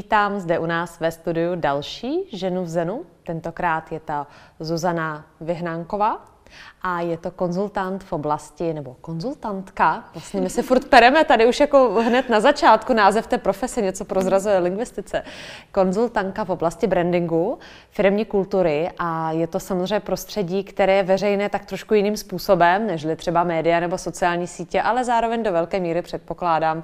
Vítám zde u nás ve studiu další ženu v Zenu. Tentokrát je to Zuzana Vyhnánková a je to konzultant v oblasti, nebo konzultantka, vlastně my si furt pereme tady už jako hned na začátku název té profese, něco prozrazuje lingvistice. Konzultantka v oblasti brandingu, firmní kultury a je to samozřejmě prostředí, které je veřejné tak trošku jiným způsobem, nežli třeba média nebo sociální sítě, ale zároveň do velké míry předpokládám,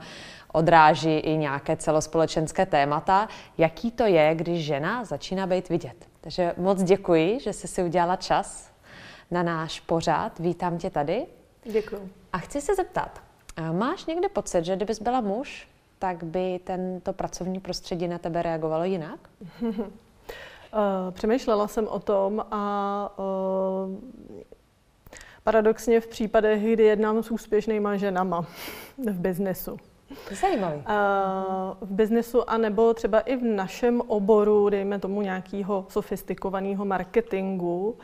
odráží i nějaké celospolečenské témata. Jaký to je, když žena začíná být vidět? Takže moc děkuji, že jsi si udělala čas na náš pořád. Vítám tě tady. Děkuji. A chci se zeptat, máš někde pocit, že kdybys byla muž, tak by tento pracovní prostředí na tebe reagovalo jinak? Přemýšlela jsem o tom a paradoxně v případech, kdy jednám s úspěšnýma ženama v biznesu, Zajímavý. Uh, v biznesu, anebo třeba i v našem oboru, dejme tomu nějakého sofistikovaného marketingu, uh,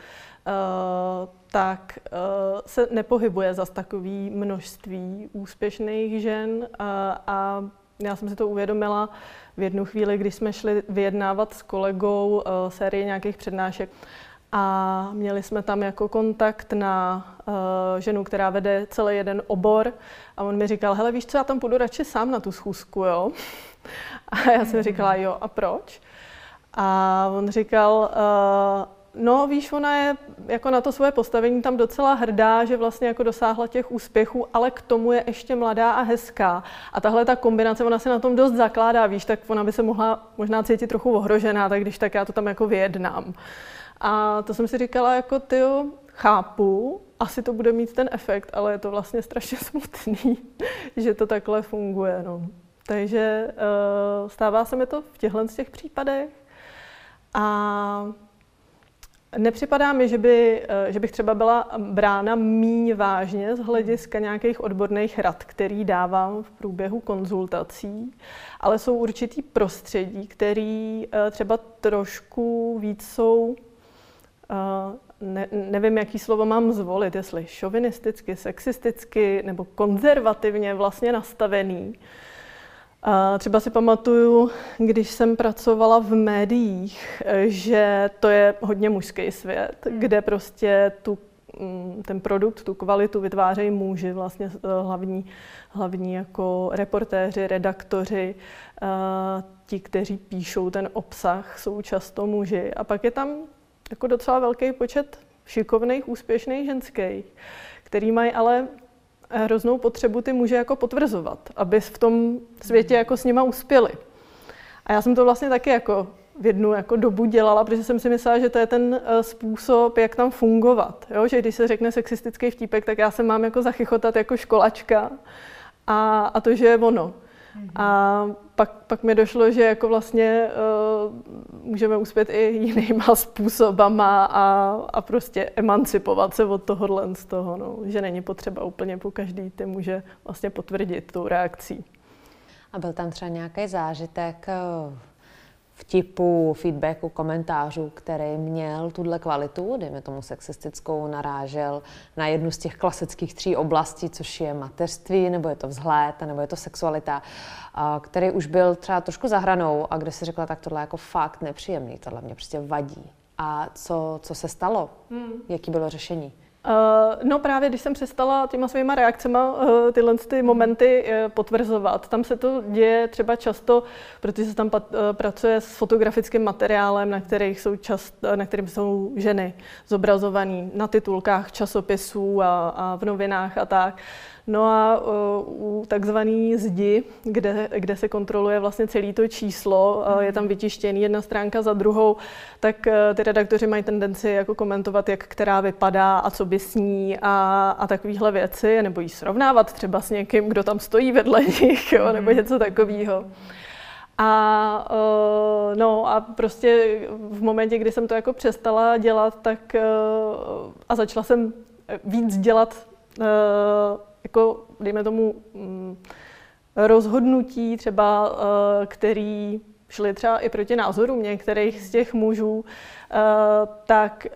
tak uh, se nepohybuje za takový množství úspěšných žen a já jsem si to uvědomila v jednu chvíli, když jsme šli vyjednávat s kolegou sérii nějakých přednášek a měli jsme tam jako kontakt na uh, ženu, která vede celý jeden obor a on mi říkal, hele víš co, já tam půjdu radši sám na tu schůzku, jo? A já jsem říkala, jo, a proč? A on říkal, uh, no víš, ona je jako na to svoje postavení tam docela hrdá, že vlastně jako dosáhla těch úspěchů, ale k tomu je ještě mladá a hezká. A tahle ta kombinace, ona se na tom dost zakládá, víš, tak ona by se mohla možná cítit trochu ohrožená, tak když tak já to tam jako vyjednám. A to jsem si říkala, jako ty chápu, asi to bude mít ten efekt, ale je to vlastně strašně smutný, že to takhle funguje. No. Takže uh, stává se mi to v těchto z těch případech. A Nepřipadá mi, že, by, eh, že bych třeba byla brána míň vážně z hlediska nějakých odborných rad, který dávám v průběhu konzultací, ale jsou určitý prostředí, který eh, třeba trošku víc jsou ne, nevím, jaký slovo mám zvolit, jestli šovinisticky, sexisticky nebo konzervativně vlastně nastavený. A třeba si pamatuju, když jsem pracovala v médiích, že to je hodně mužský svět, hmm. kde prostě tu, mm, ten produkt, tu kvalitu vytvářejí muži, vlastně eh, hlavní, hlavní jako reportéři, redaktoři, ti, kteří píšou ten obsah, jsou často muži. A pak je tam jako docela velký počet šikovných, úspěšných ženských, který mají ale hroznou potřebu ty muže jako potvrzovat, aby v tom světě jako s nima uspěli. A já jsem to vlastně taky jako v jednu jako dobu dělala, protože jsem si myslela, že to je ten eh, způsob, jak tam fungovat. Jo? Že když se řekne sexistický vtípek, tak já se mám jako zachychotat jako školačka a, a to, že je ono. A pak, pak mi došlo, že jako vlastně uh, můžeme uspět i jinýma způsobama a, a prostě emancipovat se od tohohle z toho, no. že není potřeba úplně po každý ty může vlastně potvrdit tou reakcí. A byl tam třeba nějaký zážitek vtipu, feedbacku, komentářů, který měl tuhle kvalitu, dejme tomu sexistickou, narážel na jednu z těch klasických tří oblastí, což je mateřství, nebo je to vzhled, nebo je to sexualita, který už byl třeba trošku zahranou a kde si řekla, tak tohle je jako fakt nepříjemný, tohle mě prostě vadí. A co, co se stalo? Hmm. Jaký bylo řešení? Uh, no právě, když jsem přestala těma svýma reakcema uh, tyhle ty momenty uh, potvrzovat, tam se to děje třeba často, protože se tam pat, uh, pracuje s fotografickým materiálem, na, kterých jsou čast, na kterým jsou ženy zobrazované na titulkách časopisů a, a v novinách a tak. Uh, No a u takzvané zdi, kde, kde se kontroluje vlastně celé to číslo, je tam vytištěný jedna stránka za druhou, tak e, ty redaktoři mají tendenci jako komentovat, jak která vypadá a co by s ní a, a takovéhle věci, nebo ji srovnávat třeba s někým, kdo tam stojí vedle nich, jo, nebo mhm. něco takového. A uh, no a prostě v momentě, kdy jsem to jako přestala dělat, tak uh, a začala jsem víc dělat uh, jako, dejme tomu, mm, rozhodnutí třeba, eh, který šly třeba i proti názorům některých z těch mužů, eh, tak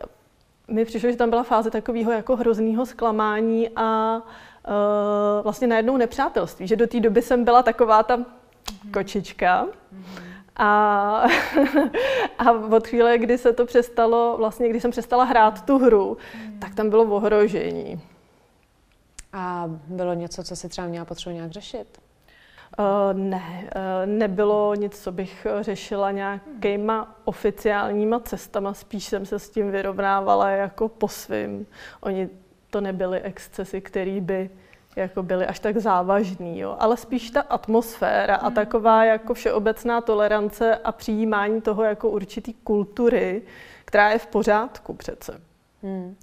mi přišlo, že tam byla fáze takového jako hrozného zklamání a eh, vlastně najednou nepřátelství, že do té doby jsem byla taková ta kočička A, a od chvíle, kdy se to přestalo, vlastně když jsem přestala hrát tu hru, mm. tak tam bylo ohrožení. A bylo něco, co si třeba měla potřebu nějak řešit? Uh, ne, uh, nebylo nic, co bych řešila nějakýma oficiálníma cestama, spíš jsem se s tím vyrovnávala jako po svým. Oni to nebyly excesy, které by jako byly až tak závažný, jo. ale spíš ta atmosféra a hmm. taková jako všeobecná tolerance a přijímání toho jako určitý kultury, která je v pořádku přece. Hmm.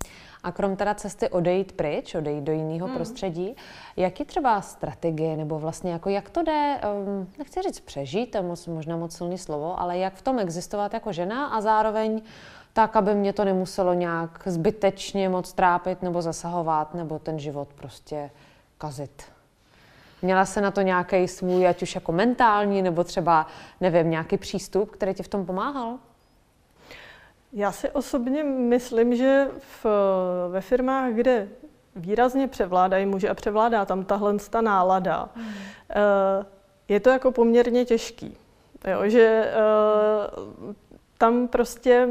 A krom teda cesty odejít pryč, odejít do jiného hmm. prostředí, jaký třeba strategie, nebo vlastně jako jak to jde, um, nechci říct přežít, to je moc, možná moc silný slovo, ale jak v tom existovat jako žena a zároveň tak, aby mě to nemuselo nějak zbytečně moc trápit nebo zasahovat, nebo ten život prostě kazit. Měla se na to nějaký svůj, ať už jako mentální, nebo třeba, nevím, nějaký přístup, který ti v tom pomáhal? Já si osobně myslím, že v, ve firmách, kde výrazně převládají muži a převládá tam tahle ta nálada. Eh, je to jako poměrně těžký. Jo, že uh, tam prostě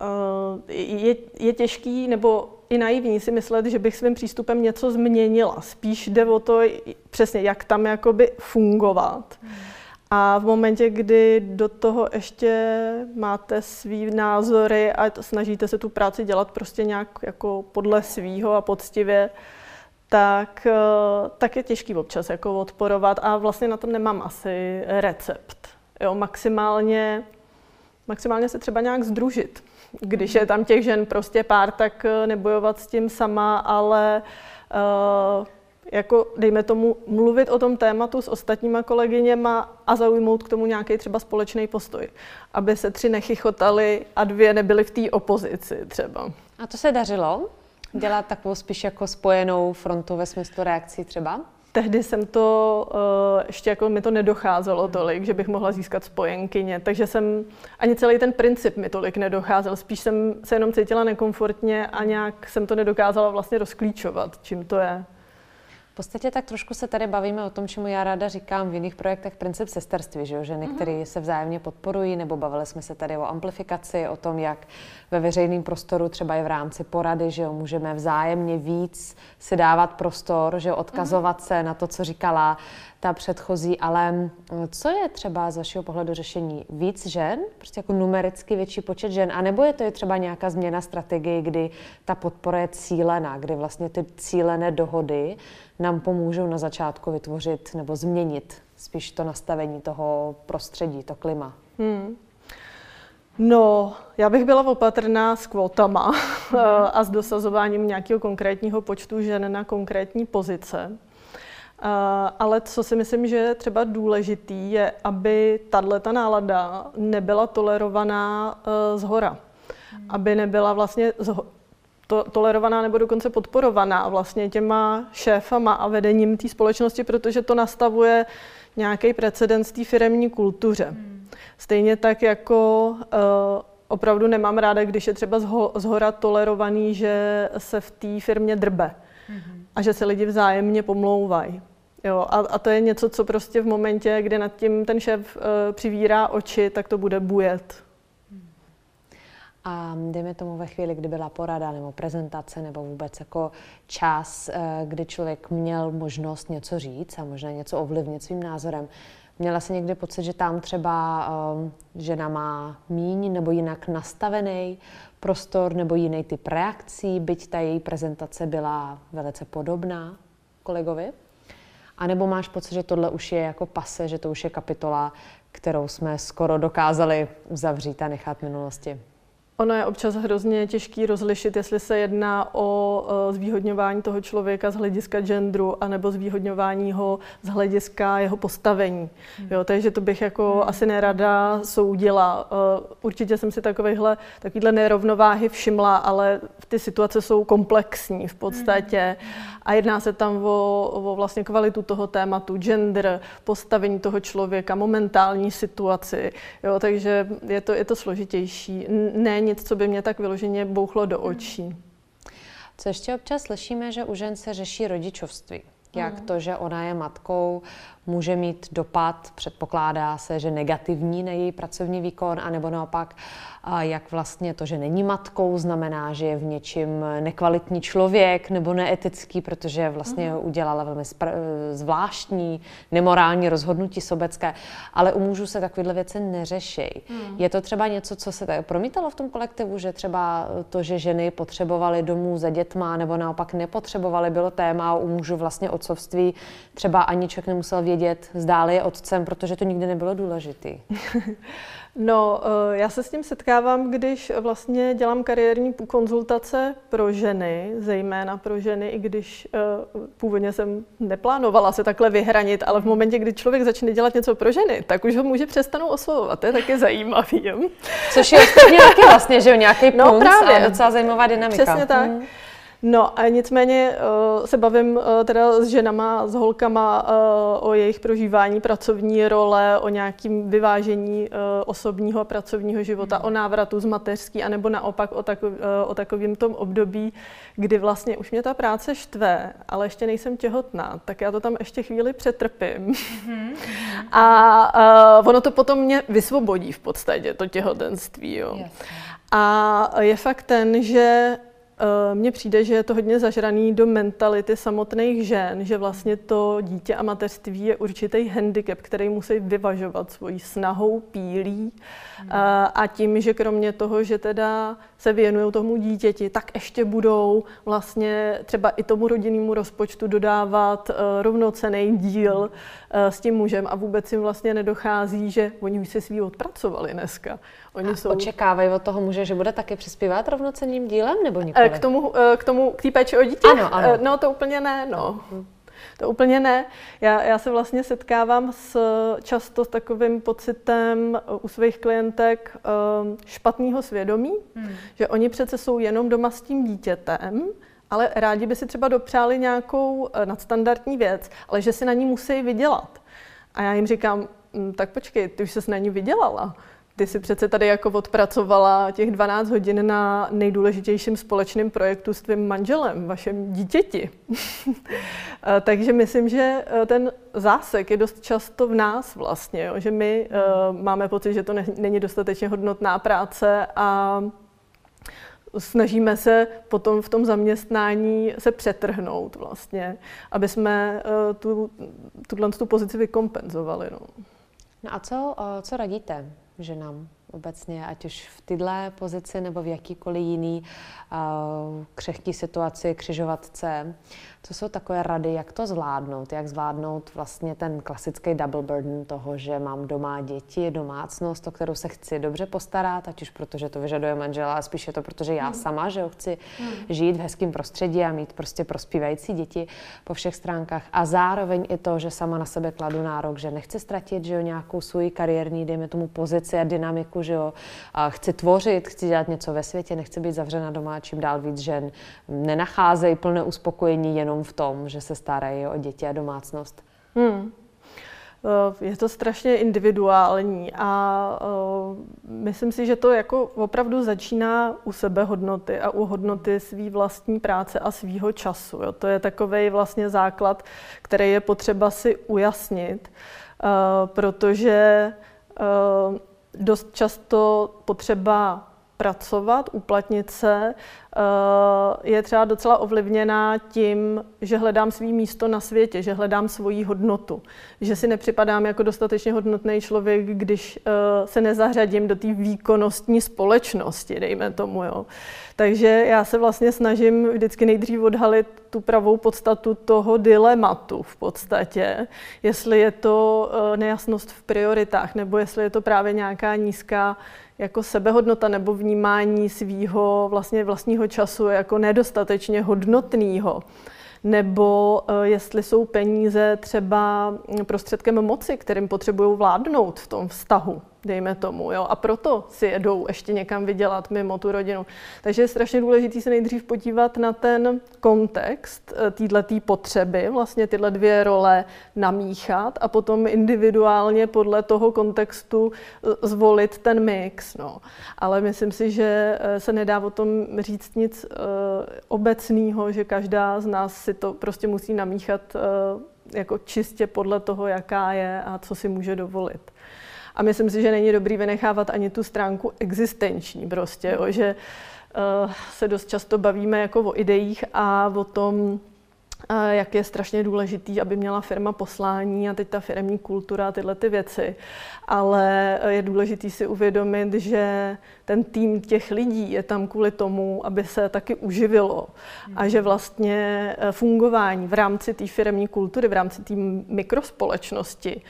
uh, je, je těžký nebo i naivní si myslet, že bych svým přístupem něco změnila. Spíš jde o to přesně, jak tam jakoby fungovat. Hmm. A v momentě, kdy do toho ještě máte svý názory a snažíte se tu práci dělat prostě nějak jako podle svýho a poctivě, tak, eh, tak je těžký občas jako odporovat a vlastně na to nemám asi recept. Jo, maximálně, maximálně se třeba nějak združit. Když je tam těch žen prostě pár, tak eh, nebojovat s tím sama, ale uh, jako, dejme tomu, mluvit o tom tématu s ostatníma kolegyněma a zaujmout k tomu nějaký třeba společný postoj. Aby se tři nechychotali a dvě nebyly v té opozici třeba. A to se dařilo? Dělat takovou spíš jako spojenou frontu ve smyslu reakcí třeba? Tehdy jsem to, uh, ještě jako mi to nedocházelo tolik, že bych mohla získat spojenkyně, takže jsem, ani celý ten princip mi tolik nedocházel, spíš jsem se jenom cítila nekomfortně a nějak jsem to nedokázala vlastně rozklíčovat, čím to je podstatě tak trošku se tady bavíme o tom, čemu já ráda říkám v jiných projektech princip sesterství, že jo? ženy, mm-hmm. které se vzájemně podporují, nebo bavili jsme se tady o amplifikaci, o tom, jak ve veřejném prostoru, třeba i v rámci porady, že jo, můžeme vzájemně víc si dávat prostor, že jo, odkazovat mm-hmm. se na to, co říkala ta předchozí, ale co je třeba z vašeho pohledu řešení? Víc žen, prostě jako numericky větší počet žen, anebo je to je třeba nějaká změna strategie, kdy ta podpora je cílená, kdy vlastně ty cílené dohody nám pomůžou na začátku vytvořit nebo změnit spíš to nastavení toho prostředí, to klima? Hmm. No, já bych byla opatrná s kvotama a s dosazováním nějakého konkrétního počtu žen na konkrétní pozice. Ale co si myslím, že je třeba důležitý, je, aby tato nálada nebyla tolerovaná e, z hora. Aby nebyla vlastně to, tolerovaná nebo dokonce podporovaná vlastně těma šéfama a vedením té společnosti, protože to nastavuje nějaký precedens té firemní kultuře. Hmm. Stejně tak jako uh, opravdu nemám ráda, když je třeba zho, zhora tolerovaný, že se v té firmě drbe hmm. a že se lidi vzájemně pomlouvají. Jo, a, a to je něco, co prostě v momentě, kdy nad tím ten šéf uh, přivírá oči, tak to bude bujet. A dejme tomu ve chvíli, kdy byla porada nebo prezentace nebo vůbec jako čas, eh, kdy člověk měl možnost něco říct a možná něco ovlivnit svým názorem. Měla se někdy pocit, že tam třeba um, žena má míň nebo jinak nastavený prostor nebo jiný typ reakcí, byť ta její prezentace byla velice podobná kolegovi? A nebo máš pocit, že tohle už je jako pase, že to už je kapitola, kterou jsme skoro dokázali uzavřít a nechat minulosti? Ono je občas hrozně těžký rozlišit, jestli se jedná o zvýhodňování toho člověka z hlediska genderu, anebo zvýhodňování ho z hlediska jeho postavení. Hmm. Jo, takže to bych jako hmm. asi nerada soudila. E, určitě jsem si takovýhle, takovýhle nerovnováhy všimla, ale ty situace jsou komplexní v podstatě. Hmm. A jedná se tam o, o vlastně kvalitu toho tématu, gender, postavení toho člověka, momentální situaci. Jo, takže je to, je to složitější. Ne nic, co by mě tak vyloženě bouchlo do očí. Co ještě občas slyšíme, že u žen se řeší rodičovství. jak mm. to, že ona je matkou, může mít dopad, předpokládá se, že negativní na její pracovní výkon, anebo naopak, jak vlastně to, že není matkou, znamená, že je v něčím nekvalitní člověk nebo neetický, protože vlastně mm. udělala velmi zvláštní, nemorální rozhodnutí sobecké. Ale u mužů se takovéhle věci neřeší. Mm. Je to třeba něco, co se tak promítalo v tom kolektivu, že třeba to, že ženy potřebovaly domů za dětma, nebo naopak nepotřebovaly, bylo téma u mužů vlastně otcovství. Třeba ani člověk nemusel vědět, vědět, zdáli je otcem, protože to nikdy nebylo důležitý. No, eh, já se s tím setkávám, když vlastně dělám kariérní konzultace pro ženy, zejména pro ženy, i když eh, původně jsem neplánovala se takhle vyhranit, ale v momentě, kdy člověk začne dělat něco pro ženy, tak už ho může přestanou oslovovat. To je taky zajímavý. Což je ostatně taky vlastně, že jo, nějaký no, punc právě. a docela zajímavá dynamika. Přesně tak. Hmm. No a nicméně uh, se bavím uh, teda s ženama, s holkama uh, o jejich prožívání pracovní role, o nějakým vyvážení osobního a pracovního života, mm. o návratu z mateřský, anebo naopak o, takov, o takovém tom období, kdy vlastně už mě ta práce štve, ale ještě nejsem těhotná, tak já to tam ještě chvíli přetrpím. Mm. a ono to potom mě vysvobodí v podstatě, to těhotenství. Jo. Yes. A je fakt ten, že Eh, mně přijde, že je to hodně zažraný do mentality samotných žen, že vlastně to dítě a mateřství je určitý handicap, který musí vyvažovat svojí snahou, pílí hmm. a, eh, a tím, že kromě toho, že teda se věnují tomu dítěti, tak ještě budou vlastně třeba i tomu rodinnému rozpočtu dodávat uh, rovnocený díl s tím mužem a vůbec jim vlastně nedochází, že oni už se svý odpracovali dneska. Oni a jsou... očekávají od toho muže, že bude taky přispívat rovnocenným dílem, nebo nikoli? K tomu, k tomu, k té péči o dítě? Ano, ano. No to úplně ne, no. To úplně ne. Já, já se vlastně setkávám s často s takovým pocitem u svých klientek špatného svědomí, hmm. že oni přece jsou jenom doma s tím dítětem, ale rádi by si třeba dopřáli nějakou nadstandardní věc, ale že si na ní musí vydělat. A já jim říkám, hm, tak počkej, ty už se na ní vydělala ty si přece tady jako odpracovala těch 12 hodin na nejdůležitějším společném projektu s tvým manželem, vašem dítěti. Takže myslím, že eh, ten zásek je dost často v nás vlastně, jo? že my uh, máme pocit, že to ne, není dostatečně hodnotná práce a snažíme se potom v tom zaměstnání se přetrhnout vlastně, aby jsme uh, tu, tuhle tu pozici vykompenzovali. No. no a co, co radíte ženám obecně, ať už v tyhle pozici nebo v jakýkoliv jiný uh, křehký situaci, křižovatce. Co jsou takové rady, jak to zvládnout? Jak zvládnout vlastně ten klasický double burden toho, že mám doma děti, domácnost, o kterou se chci dobře postarat, ať už protože to vyžaduje manžela, a spíše to, protože já hmm. sama, že ho chci hmm. žít v hezkém prostředí a mít prostě prospívající děti po všech stránkách. A zároveň i to, že sama na sebe kladu nárok, že nechci ztratit že jo, nějakou svoji kariérní, dejme tomu, pozici a dynamiku, že jo, a chci tvořit, chci dělat něco ve světě, nechci být zavřena doma, čím dál víc žen nenacházejí plné uspokojení jen jenom v tom, že se starají o děti a domácnost? Hmm. Eh, je to strašně individuální a uh, myslím si, že to jako opravdu začíná u sebe hodnoty a u hodnoty své vlastní práce a svýho času. Jo. To je takový vlastně základ, který je potřeba si ujasnit, uh, protože dost často potřeba pracovat, uplatnit se, je třeba docela ovlivněná tím, že hledám svý místo na světě, že hledám svoji hodnotu, že si nepřipadám jako dostatečně hodnotný člověk, když eh, se nezařadím do té výkonnostní společnosti, dejme tomu. Jo. Takže já se vlastně snažím vždycky nejdřív odhalit tu pravou podstatu toho dilematu v podstatě, jestli je to eh, nejasnost v prioritách, nebo jestli je to právě nějaká nízká jako sebehodnota nebo vnímání svýho vlastně vlastního času jako nedostatečně hodnotného nebo eh, jestli jsou peníze třeba prostředkem moci, kterým potřebují vládnout v tom vztahu. Dejme tomu, jo, a proto si jedou ještě někam vydělat mimo tu rodinu. Takže je strašně důležité se nejdřív podívat na ten kontext eh, této potřeby, vlastně tyhle dvě role namíchat a potom individuálně podle toho kontextu eh, zvolit ten mix, no. Ale myslím si, že eh, se nedá o tom říct nic obecného, že každá z nás si to prostě musí namíchat jako čistě podle toho, jaká je a co si může dovolit. A myslím si, že není dobrý vynechávat ani tu stránku existenční prostě, jo, že uh, se dost často bavíme jako o ideích a o tom, jak je strašně důležitý, aby měla firma poslání a teď ta firmní kultura a tyhle ty věci. Ale je důležitý si uvědomit, že ten tým těch lidí je tam kvůli tomu, aby se taky uživilo. A že vlastně fungování v rámci té firmní kultury, v rámci té mikrospolečnosti,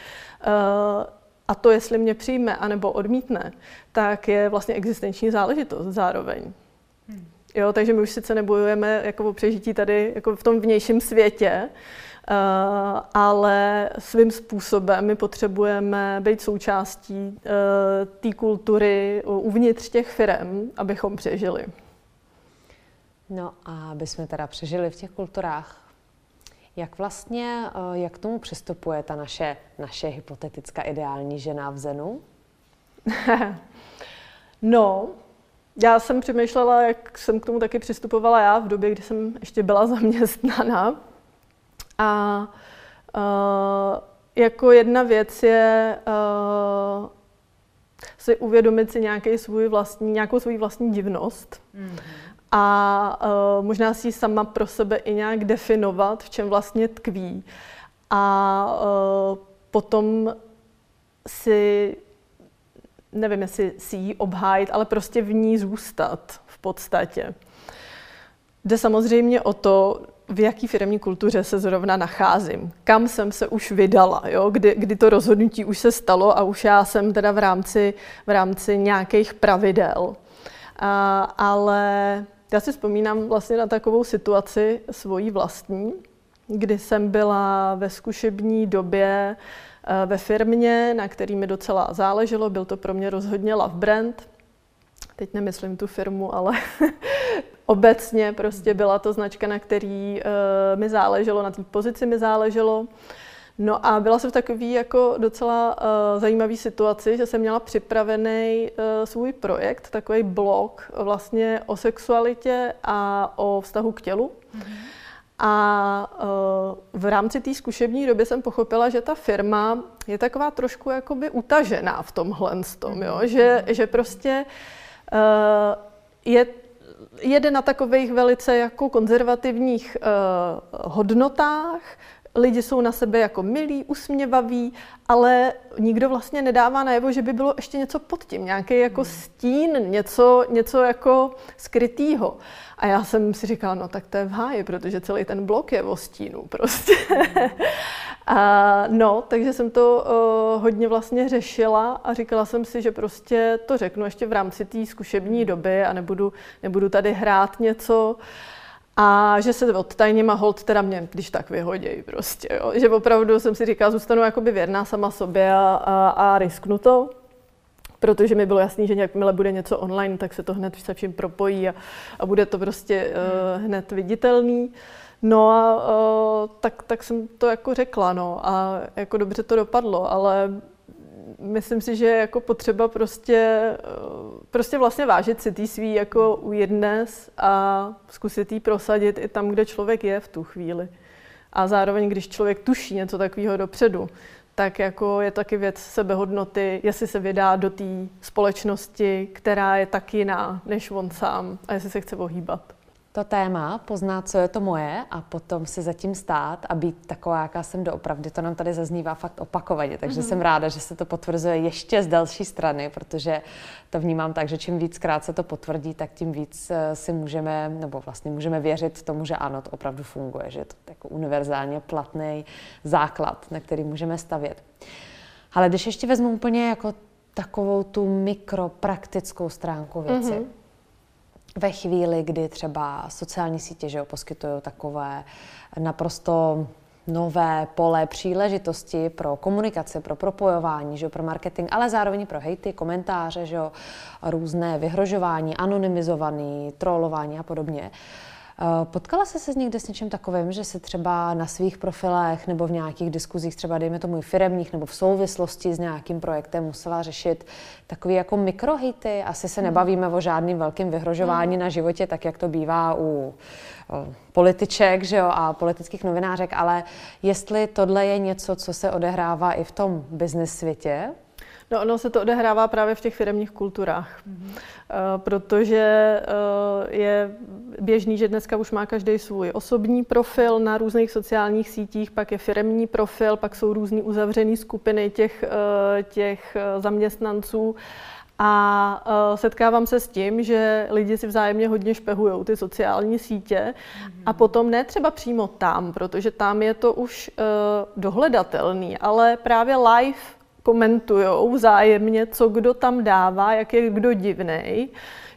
a to, jestli mě přijme anebo odmítne, tak je vlastně existenční záležitost zároveň. Hmm. Jo, takže my už sice nebojujeme jako o přežití tady jako v tom vnějším světě, uh, ale svým způsobem my potřebujeme být součástí uh, té kultury uvnitř těch firm, abychom přežili. No a aby jsme teda přežili v těch kulturách, jak vlastně, uh, jak k tomu přistupuje ta naše, naše hypotetická ideální žena v Zenu? no, já jsem přemýšlela, jak jsem k tomu taky přistupovala já v době, kdy jsem ještě byla zaměstnaná. A uh, jako jedna věc je uh, si uvědomit si nějaký svůj vlastní, nějakou svou vlastní divnost. Mm-hmm. A uh, možná si ji sama pro sebe i nějak definovat, v čem vlastně tkví. A uh, potom si nevím, jestli si ji obhájit, ale prostě v ní zůstat v podstatě. Jde samozřejmě o to, v jaký firmní kultuře se zrovna nacházím, kam jsem se už vydala, jo? Kdy, kdy to rozhodnutí už se stalo a už já jsem teda v rámci, v rámci nějakých pravidel. A, ale já si vzpomínám vlastně na takovou situaci svojí vlastní, kdy jsem byla ve zkušební době Eh, ve firmě, na který mi docela záleželo. Byl to pro mě rozhodně love brand. Teď nemyslím tu firmu, ale obecně prostě byla to značka, na který uh, mi záleželo, na té pozici mi záleželo. No a byla jsem v takové jako docela uh, zajímavé situaci, že jsem měla připravený uh, svůj projekt, takový blog vlastně o sexualitě a o vztahu k tělu. Mm-hmm. A uh, v rámci té zkušební doby jsem pochopila, že ta firma je taková trošku jakoby utažená v tomhle tom, jo? Mhm. Že, že prostě uh, je jede na takových velice jako konzervativních uh, hodnotách, lidi jsou na sebe jako milí, usměvaví, ale nikdo vlastně nedává najevo, že by bylo ještě něco pod tím, nějaký jako hmm. stín, něco, něco jako skrytýho. A já jsem si říkala, no tak to je v háji, protože celý ten blok je o stínu prostě. a, no, takže jsem to uh, hodně vlastně řešila a říkala jsem si, že prostě to řeknu ještě v rámci té zkušební doby a nebudu, nebudu tady hrát něco. A že se odtajním a hold teda mě, když tak vyhodějí prostě, jo. Že opravdu jsem si říkala, zůstanu jakoby věrná sama sobě a, a, a risknu to protože mi bylo jasný, že jakmile bude něco online, tak se to hned se vším propojí a, a bude to prostě uh, hned viditelný. No a uh, tak, tak jsem to jako řekla, no a jako dobře to dopadlo, ale myslím si, že je jako potřeba prostě, uh, prostě vlastně vážit si tý svý jako weirdness a zkusit jí prosadit i tam, kde člověk je v tu chvíli. A zároveň, když člověk tuší něco takového dopředu, tak jako je taky věc sebehodnoty, jestli se vydá do té společnosti, která je tak jiná než on sám a jestli se chce ohýbat to téma, poznat, co je to moje a potom si zatím stát a být taková, jaká jsem doopravdy. To nám tady zaznívá fakt opakovaně, takže mm-hmm. jsem ráda, že se to potvrzuje ještě z další strany, protože to vnímám tak, že čím víckrát se to potvrdí, tak tím víc eh, si můžeme, nebo vlastně můžeme věřit tomu, že ano, to opravdu funguje, že je to jako univerzálně platný základ, na který můžeme stavět. Ale když ještě vezmu úplně jako takovou tu mikropraktickou stránku věci, mm-hmm ve chvíli, kdy třeba sociální sítě že jo, poskytují takové naprosto nové pole příležitosti pro komunikaci, pro propojování, že pro marketing, ale zároveň pro hejty, komentáře, že různé vyhrožování, anonymizovaný, trollování a podobně. Eh, potkala jsi se někde s něčím takovým, že se třeba na svých profilech nebo v nějakých diskuzích, třeba dejme tomu firemních nebo v souvislosti s nějakým projektem musela řešit takový jako mikrohity? Asi se nebavíme o žádným velkým vyhrožování na životě, tak jak to bývá u političek že jo, a politických novinářek, ale jestli tohle je něco, co se odehrává i v tom business světě, No, ono se to odehrává právě v těch firmních kulturách, mm-hmm. protože uh, je běžný, že dneska už má každý svůj osobní profil na různých sociálních sítích, pak je firmní profil, pak jsou různé uzavřené skupiny těch, uh, těch zaměstnanců. A setkávám se s tím, že lidi si vzájemně hodně špehují ty sociální sítě mm-hmm. a potom ne třeba přímo tam, protože tam je to už uh, dohledatelný, ale právě live komentují vzájemně, co kdo tam dává, jak je kdo divnej,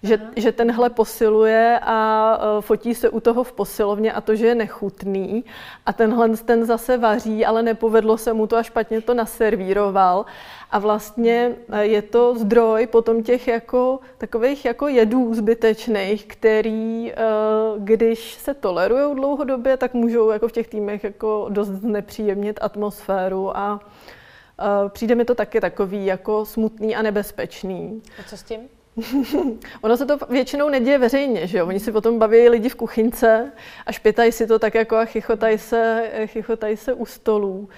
že, že tenhle posiluje a uh, fotí se u toho v posilovně a to, že je nechutný a tenhle ten zase vaří, ale nepovedlo se mu to a špatně to naservíroval. A vlastně e, je to zdroj potom těch jako takových jako jedů zbytečných, který, e, když se tolerují dlouhodobě, tak můžou jako v těch týmech jako dost nepříjemnit atmosféru a přijde mi to taky takový jako smutný a nebezpečný. A co s tím? ono se to většinou neděje veřejně, že jo? Oni si potom baví lidi v kuchyňce a špětají si to tak jako a chichotají se, chichotají se u stolů.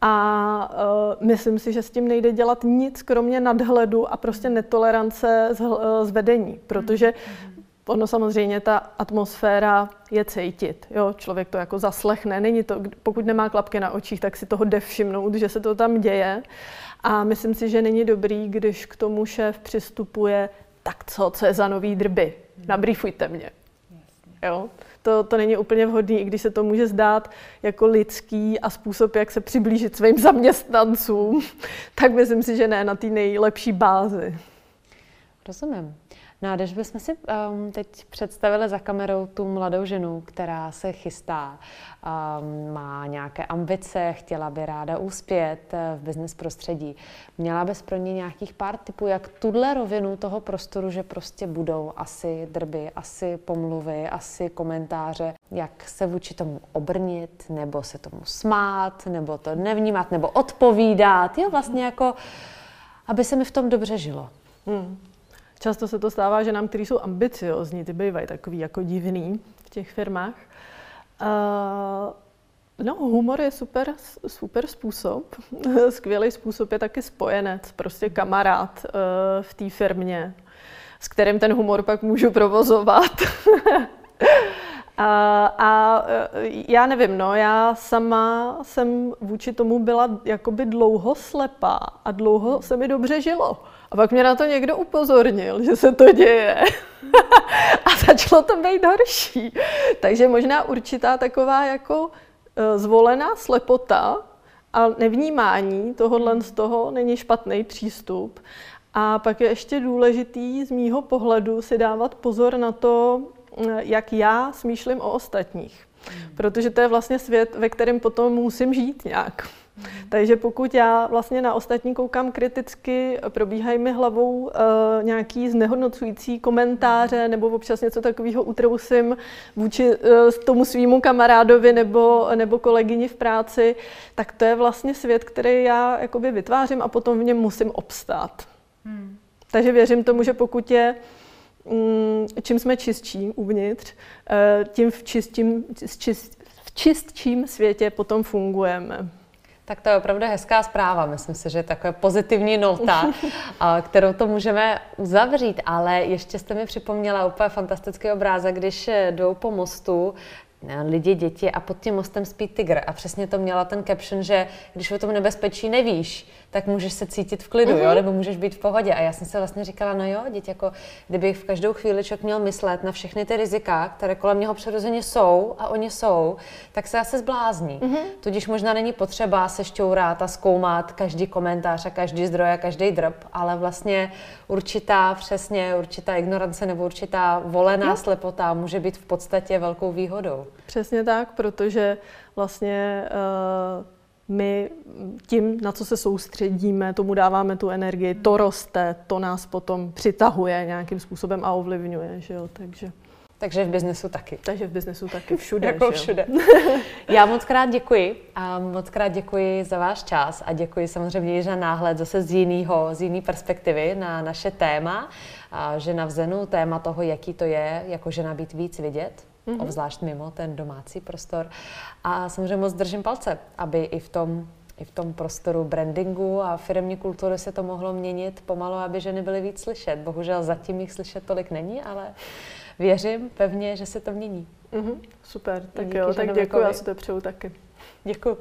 A uh, myslím si, že s tím nejde dělat nic, kromě nadhledu a prostě netolerance z, uh, z vedení, protože mm-hmm. Ono samozřejmě ta atmosféra je cítit. Jo? Člověk to jako zaslechne. Není to, pokud nemá klapky na očích, tak si toho jde všimnout, že se to tam děje. A myslím si, že není dobrý, když k tomu šéf přistupuje, tak co, co je za nový drby? Nabrýfujte mě. Jo? To, to není úplně vhodný, i když se to může zdát jako lidský a způsob, jak se přiblížit svým zaměstnancům, tak myslím si, že ne na té nejlepší bázi. Rozumím. No a když bychom si um, teď představili za kamerou tu mladou ženu, která se chystá, um, má nějaké ambice, chtěla by ráda uspět uh, v business prostředí, měla bys pro ně nějakých pár typů, jak tuhle rovinu toho prostoru, že prostě budou asi drby, asi pomluvy, asi komentáře, jak se vůči tomu obrnit, nebo se tomu smát, nebo to nevnímat, nebo odpovídat, jo, vlastně jako, aby se mi v tom dobře žilo. Hmm. Často se to stává, že nám, kteří jsou ambiciozní, ty bývají takový jako divný v těch firmách. Uh, No, humor je super, super způsob. Skvělý způsob je taky spojenec, prostě kamarád uh, v té firmě, s kterým ten humor pak můžu provozovat. a, a já nevím, no, já sama jsem vůči tomu byla jakoby dlouho slepá a dlouho se mi dobře žilo. A pak mě na to někdo upozornil, že se to děje. a začalo to být horší. Takže možná určitá taková jako e, zvolená slepota a nevnímání tohohle z toho není špatný přístup. A pak je ještě důležitý z mýho pohledu si dávat pozor na to, e, jak já smýšlím o ostatních. Protože to je vlastně svět, ve kterém potom musím žít nějak. Takže pokud já vlastně na ostatní koukám kriticky, probíhají mi hlavou uh, nějaký znehodnocující komentáře nebo občas něco takového utrousím vůči uh, tomu svýmu kamarádovi nebo, nebo kolegyni v práci, tak to je vlastně svět, který já jakoby vytvářím a potom v něm musím obstát. Hmm. Takže věřím tomu, že pokud je mm, čím jsme čistší uvnitř, eh, tím v, čistím, v čistším světě potom fungujeme. Tak to je opravdu hezká zpráva. Myslím si, že je takové pozitivní nota, kterou to můžeme uzavřít. Ale ještě jste mi připomněla úplně fantastický obrázek, když jdou po mostu lidi, děti a pod tím mostem spí tygr. A přesně to měla ten caption, že když o tom nebezpečí nevíš, tak můžeš se cítit v klidu, uh-huh. jo, mhm. nebo můžeš být v pohodě. A já jsem se vlastně říkala, no jo, děti, jako kdyby v každou chvíli člověk měl myslet na všechny ty rizika, které kolem něho přirozeně jsou a oni jsou, tak se asi zblázní. Uh-huh. Tudíž možná není potřeba se šťourat a zkoumat každý komentář a každý zdroj a každý drb, ale vlastně určitá, přesně určitá ignorance nebo určitá volená no. slepota může být v podstatě velkou výhodou. Přesně tak, protože vlastně uh, my tím, na co se soustředíme, tomu dáváme tu energii, to roste, to nás potom přitahuje nějakým způsobem a ovlivňuje, že jo, takže... Takže v biznesu taky. Takže v biznesu taky, všude. jako všude. Já moc krát děkuji a moc krát děkuji za váš čas a děkuji samozřejmě i za náhled zase z jiného, z jiné perspektivy na naše téma, a že navzenu téma toho, jaký to je, jako žena být víc vidět, mm-hmm. obzvlášť mimo ten domácí prostor. A samozřejmě moc držím palce, aby i v tom i v tom prostoru brandingu a firmní kultury se to mohlo měnit pomalu, aby ženy byly víc slyšet. Bohužel zatím jich slyšet tolik není, ale věřím pevně, že se to mění. Mm-hmm, super, tak Díky, jo, tak děkuji, já si to přeju taky. Děkuji.